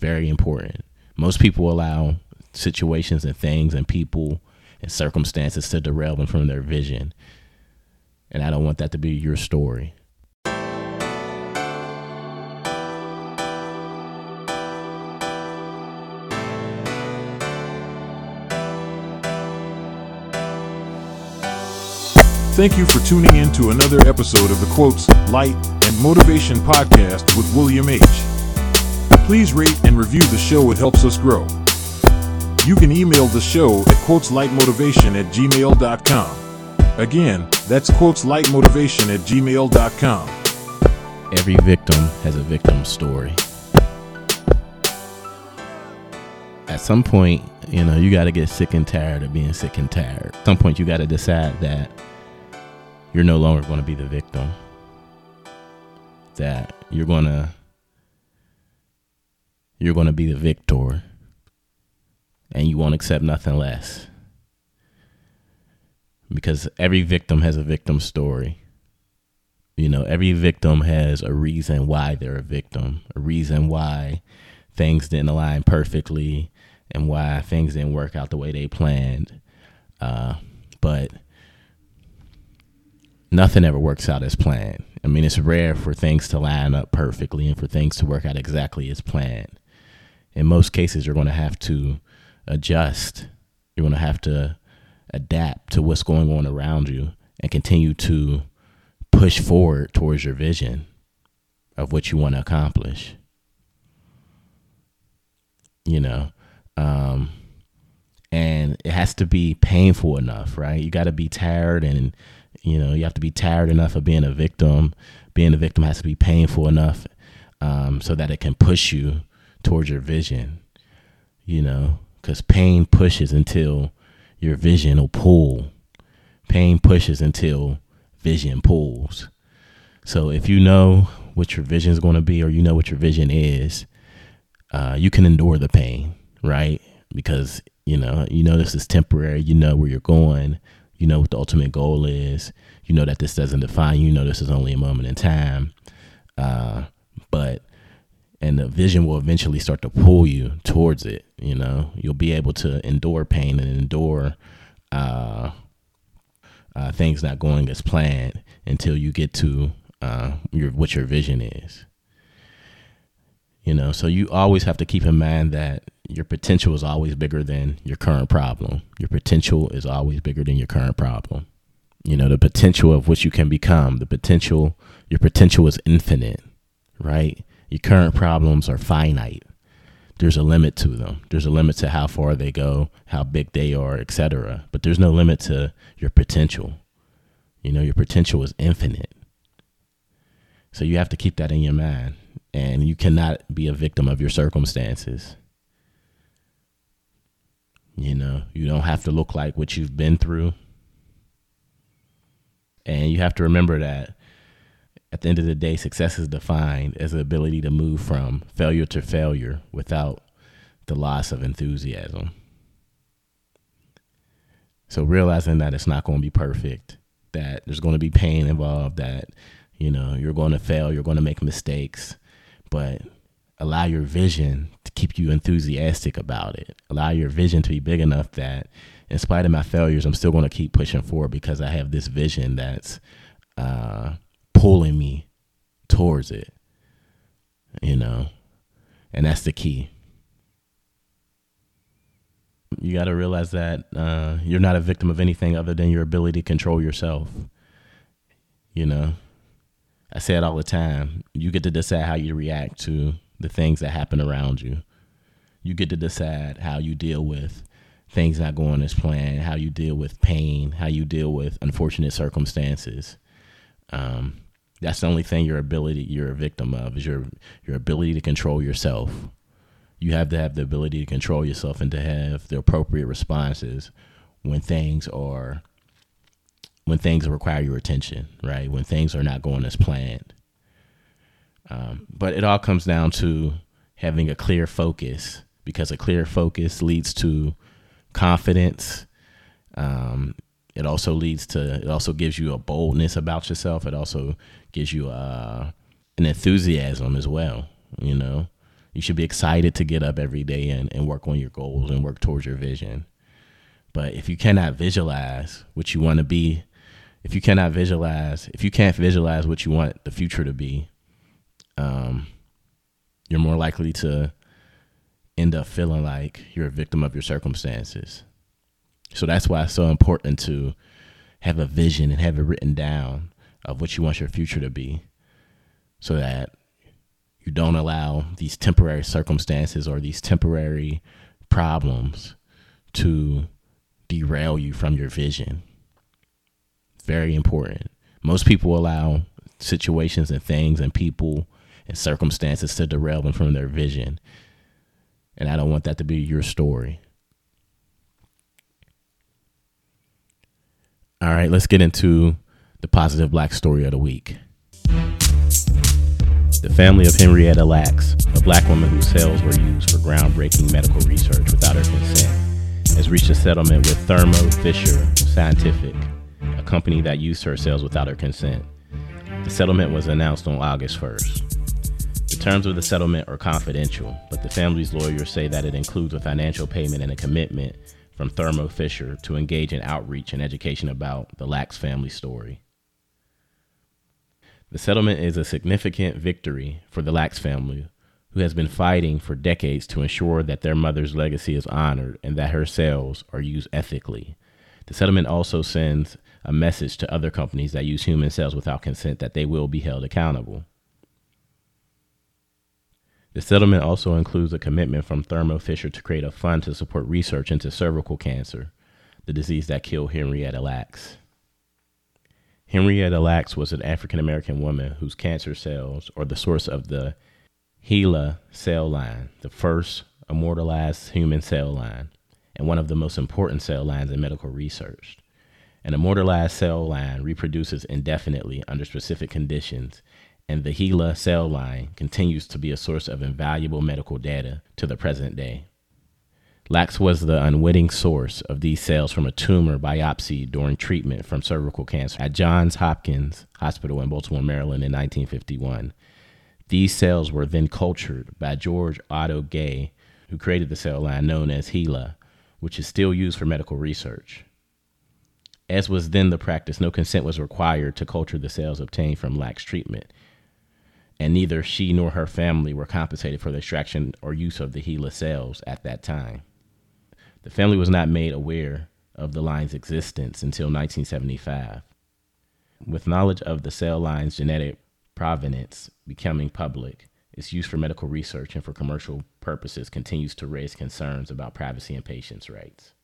very important. Most people allow situations and things and people and circumstances to derail them from their vision. And I don't want that to be your story. Thank you for tuning in to another episode of the Quotes, Light, and Motivation podcast with William H. Please rate and review the show, it helps us grow. You can email the show at quoteslightmotivation at gmail.com. Again, that's quoteslightmotivation at gmail.com. Every victim has a victim story. At some point, you know, you got to get sick and tired of being sick and tired. At some point, you got to decide that you're no longer going to be the victim. That you're going to you're going to be the victor and you won't accept nothing less. Because every victim has a victim story. You know, every victim has a reason why they're a victim, a reason why things didn't align perfectly and why things didn't work out the way they planned. Uh, but nothing ever works out as planned. I mean, it's rare for things to line up perfectly and for things to work out exactly as planned. In most cases, you're going to have to adjust. You're going to have to adapt to what's going on around you and continue to push forward towards your vision of what you want to accomplish. You know, um, and it has to be painful enough, right? You got to be tired and you know, you have to be tired enough of being a victim. Being a victim has to be painful enough um, so that it can push you towards your vision, you know, because pain pushes until your vision will pull. Pain pushes until vision pulls. So if you know what your vision is going to be or you know what your vision is, uh, you can endure the pain, right? Because, you know, you know this is temporary, you know where you're going you know what the ultimate goal is. You know that this doesn't define you. You know this is only a moment in time. Uh, but and the vision will eventually start to pull you towards it. You know, you'll be able to endure pain and endure uh, uh, things not going as planned until you get to uh, your what your vision is. You know, so you always have to keep in mind that your potential is always bigger than your current problem. Your potential is always bigger than your current problem. You know, the potential of what you can become, the potential, your potential is infinite, right? Your current problems are finite. There's a limit to them. There's a limit to how far they go, how big they are, etc. But there's no limit to your potential. You know, your potential is infinite. So you have to keep that in your mind. And you cannot be a victim of your circumstances. You know, you don't have to look like what you've been through. And you have to remember that at the end of the day, success is defined as the ability to move from failure to failure without the loss of enthusiasm. So realizing that it's not going to be perfect, that there's going to be pain involved, that you know you're going to fail, you're going to make mistakes, but allow your vision to keep you enthusiastic about it. Allow your vision to be big enough that, in spite of my failures, I'm still going to keep pushing forward because I have this vision that's uh, pulling me towards it. You know, and that's the key. You got to realize that uh, you're not a victim of anything other than your ability to control yourself. You know, I say it all the time. You get to decide how you react to the things that happen around you. You get to decide how you deal with things not going as planned, how you deal with pain, how you deal with unfortunate circumstances. Um, that's the only thing your ability you're a victim of is your your ability to control yourself. You have to have the ability to control yourself and to have the appropriate responses when things are when things require your attention, right? When things are not going as planned. Um, but it all comes down to having a clear focus because a clear focus leads to confidence. Um, it also leads to, it also gives you a boldness about yourself. It also gives you uh, an enthusiasm as well. You know, You should be excited to get up every day and, and work on your goals and work towards your vision. But if you cannot visualize what you want to be, if you cannot visualize, if you can't visualize what you want the future to be, um, you're more likely to end up feeling like you're a victim of your circumstances. So that's why it's so important to have a vision and have it written down of what you want your future to be so that you don't allow these temporary circumstances or these temporary problems to derail you from your vision. Very important. Most people allow situations and things and people and circumstances to derail them from their vision. And I don't want that to be your story. All right, let's get into the positive black story of the week. The family of Henrietta Lacks, a black woman whose cells were used for groundbreaking medical research without her consent, has reached a settlement with Thermo Fisher Scientific, a company that used her cells without her consent. The settlement was announced on August 1st. The terms of the settlement are confidential, but the family's lawyers say that it includes a financial payment and a commitment from Thermo Fisher to engage in outreach and education about the Lacks family story. The settlement is a significant victory for the Lacks family, who has been fighting for decades to ensure that their mother's legacy is honored and that her cells are used ethically. The settlement also sends a message to other companies that use human cells without consent that they will be held accountable. The settlement also includes a commitment from Thermo Fisher to create a fund to support research into cervical cancer, the disease that killed Henrietta Lacks. Henrietta Lacks was an African American woman whose cancer cells are the source of the HeLa cell line, the first immortalized human cell line, and one of the most important cell lines in medical research. An immortalized cell line reproduces indefinitely under specific conditions and the HeLa cell line continues to be a source of invaluable medical data to the present day. Lacks was the unwitting source of these cells from a tumor biopsy during treatment from cervical cancer at Johns Hopkins Hospital in Baltimore, Maryland in 1951. These cells were then cultured by George Otto Gey, who created the cell line known as HeLa, which is still used for medical research. As was then the practice, no consent was required to culture the cells obtained from Lacks treatment and neither she nor her family were compensated for the extraction or use of the HeLa cells at that time. The family was not made aware of the line's existence until 1975. With knowledge of the cell line's genetic provenance becoming public, its use for medical research and for commercial purposes continues to raise concerns about privacy and patients' rights.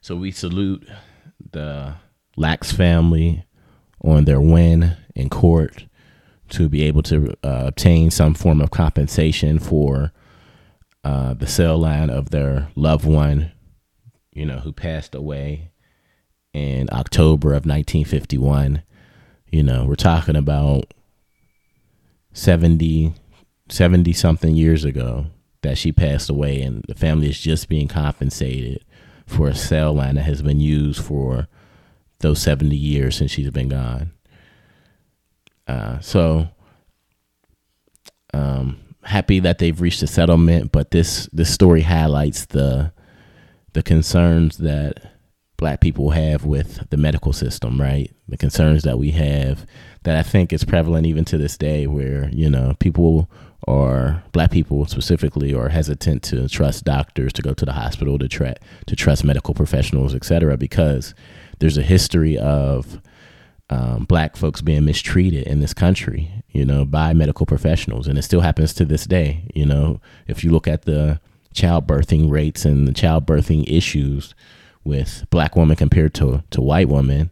So we salute the Lacks family on their win in court to be able to uh, obtain some form of compensation for uh, the cell line of their loved one, you know, who passed away in October of 1951. You know, we're talking about 70, 70 something years ago that she passed away, and the family is just being compensated for a cell line that has been used for those 70 years since she's been gone. Uh, so um, happy that they've reached a settlement, but this this story highlights the the concerns that black people have with the medical system, right? The concerns that we have that I think is prevalent even to this day where, you know, people or black people specifically are hesitant to trust doctors, to go to the hospital, to try to trust medical professionals, et cetera, because there's a history of um, black folks being mistreated in this country, you know, by medical professionals. And it still happens to this day. You know, if you look at the childbirthing rates and the childbirthing issues with black women compared to, to white women,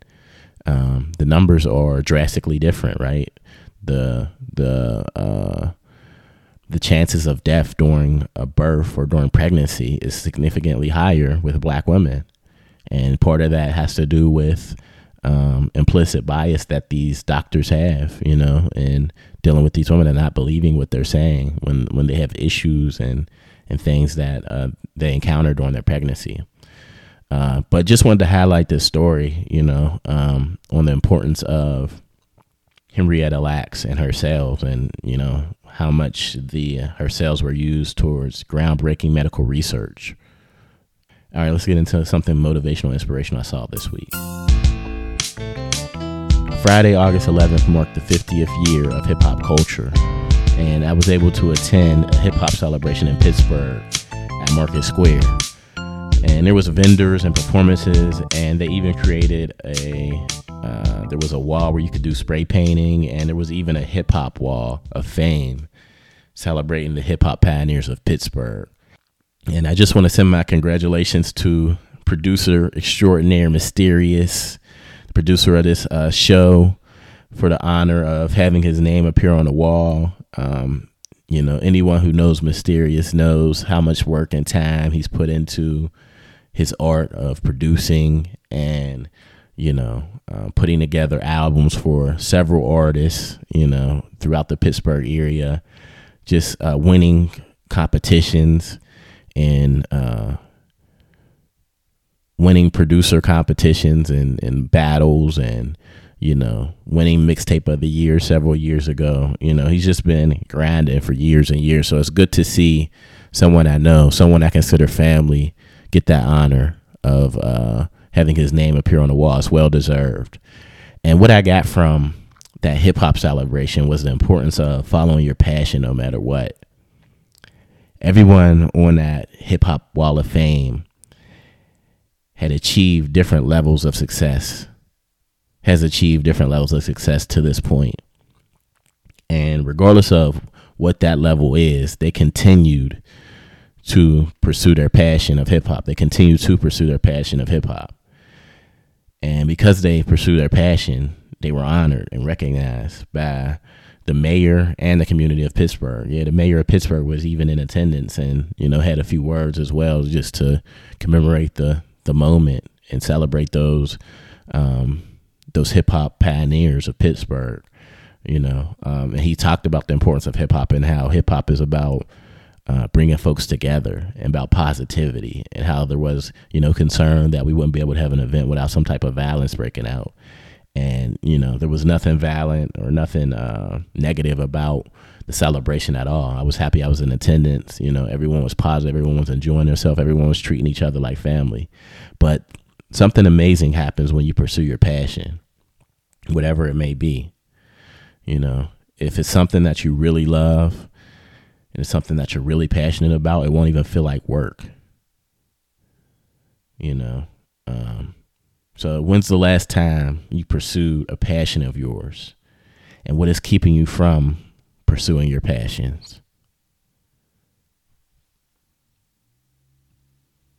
um, the numbers are drastically different, right? The, the, uh, the chances of death during a birth or during pregnancy is significantly higher with black women. And part of that has to do with um, implicit bias that these doctors have, you know, and dealing with these women and not believing what they're saying when when they have issues and and things that uh, they encounter during their pregnancy. Uh, but just wanted to highlight this story, you know, um, on the importance of Henrietta Lacks and her cells, and you know how much the her sales were used towards groundbreaking medical research. All right, let's get into something motivational, inspirational I saw this week. Friday, August 11th marked the 50th year of hip hop culture, and I was able to attend a hip hop celebration in Pittsburgh at Market Square. And there was vendors and performances, and they even created a uh, there was a wall where you could do spray painting, and there was even a hip hop wall of fame celebrating the hip hop pioneers of Pittsburgh. And I just want to send my congratulations to producer extraordinaire, mysterious, producer of this uh, show, for the honor of having his name appear on the wall. Um, you know, anyone who knows Mysterious knows how much work and time he's put into his art of producing and you know, uh, putting together albums for several artists, you know, throughout the Pittsburgh area, just uh, winning competitions and uh, winning producer competitions and, and battles and, you know, winning mixtape of the year several years ago. You know, he's just been grinding for years and years. So it's good to see someone I know, someone I consider family, get that honor of, uh, having his name appear on the wall. It's well deserved. And what I got from that hip hop celebration was the importance of following your passion no matter what. Everyone on that hip hop wall of fame had achieved different levels of success, has achieved different levels of success to this point. And regardless of what that level is, they continued to pursue their passion of hip hop. They continue to pursue their passion of hip hop. And because they pursued their passion, they were honored and recognized by the mayor and the community of Pittsburgh. Yeah, the mayor of Pittsburgh was even in attendance and, you know, had a few words as well just to commemorate the, the moment and celebrate those um, those hip hop pioneers of Pittsburgh. You know, um, and he talked about the importance of hip hop and how hip hop is about uh, bringing folks together and about positivity and how there was, you know, concern that we wouldn't be able to have an event without some type of violence breaking out. And, you know, there was nothing violent or nothing uh, negative about the celebration at all. I was happy I was in attendance. You know, everyone was positive, everyone was enjoying themselves, everyone was treating each other like family. But something amazing happens when you pursue your passion, whatever it may be. You know, if it's something that you really love, and it's something that you're really passionate about, it won't even feel like work. You know, um, so when's the last time you pursued a passion of yours, and what is keeping you from pursuing your passions?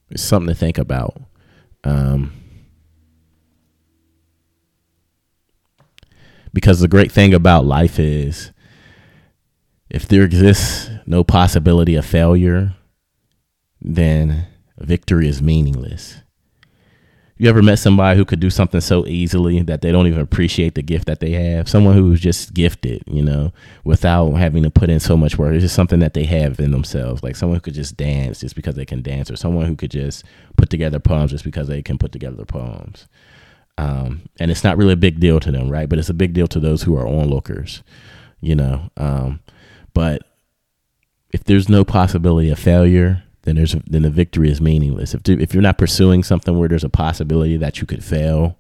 It's something to think about. Um, because the great thing about life is if there exists no possibility of failure, then victory is meaningless. You ever met somebody who could do something so easily that they don't even appreciate the gift that they have? Someone who's just gifted, you know, without having to put in so much work. It's just something that they have in themselves. Like someone who could just dance just because they can dance, or someone who could just put together poems just because they can put together poems. Um, and it's not really a big deal to them, right? But it's a big deal to those who are onlookers, you know. Um, but if there's no possibility of failure, then there's then the victory is meaningless. If if you're not pursuing something where there's a possibility that you could fail,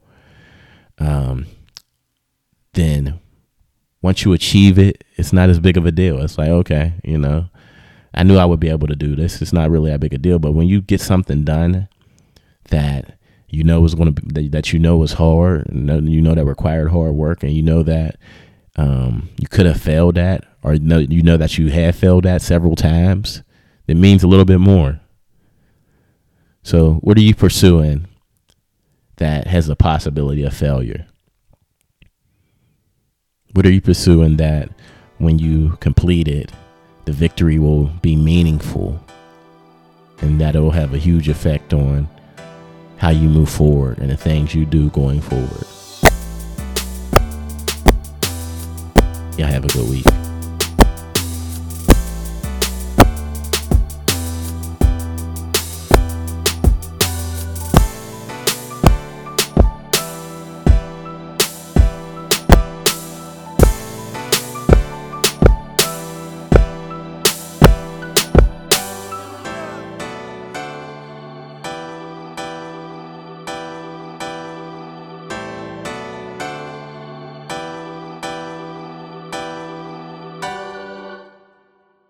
um, then once you achieve it, it's not as big of a deal. It's like okay, you know, I knew I would be able to do this. It's not really that big a deal. But when you get something done that you know is going to that you know is hard, and you know that required hard work, and you know that um, you could have failed at, or you know, you know that you have failed at several times, it means a little bit more. So, what are you pursuing that has the possibility of failure? What are you pursuing that when you complete it, the victory will be meaningful and that it will have a huge effect on how you move forward and the things you do going forward? Y'all have a good week.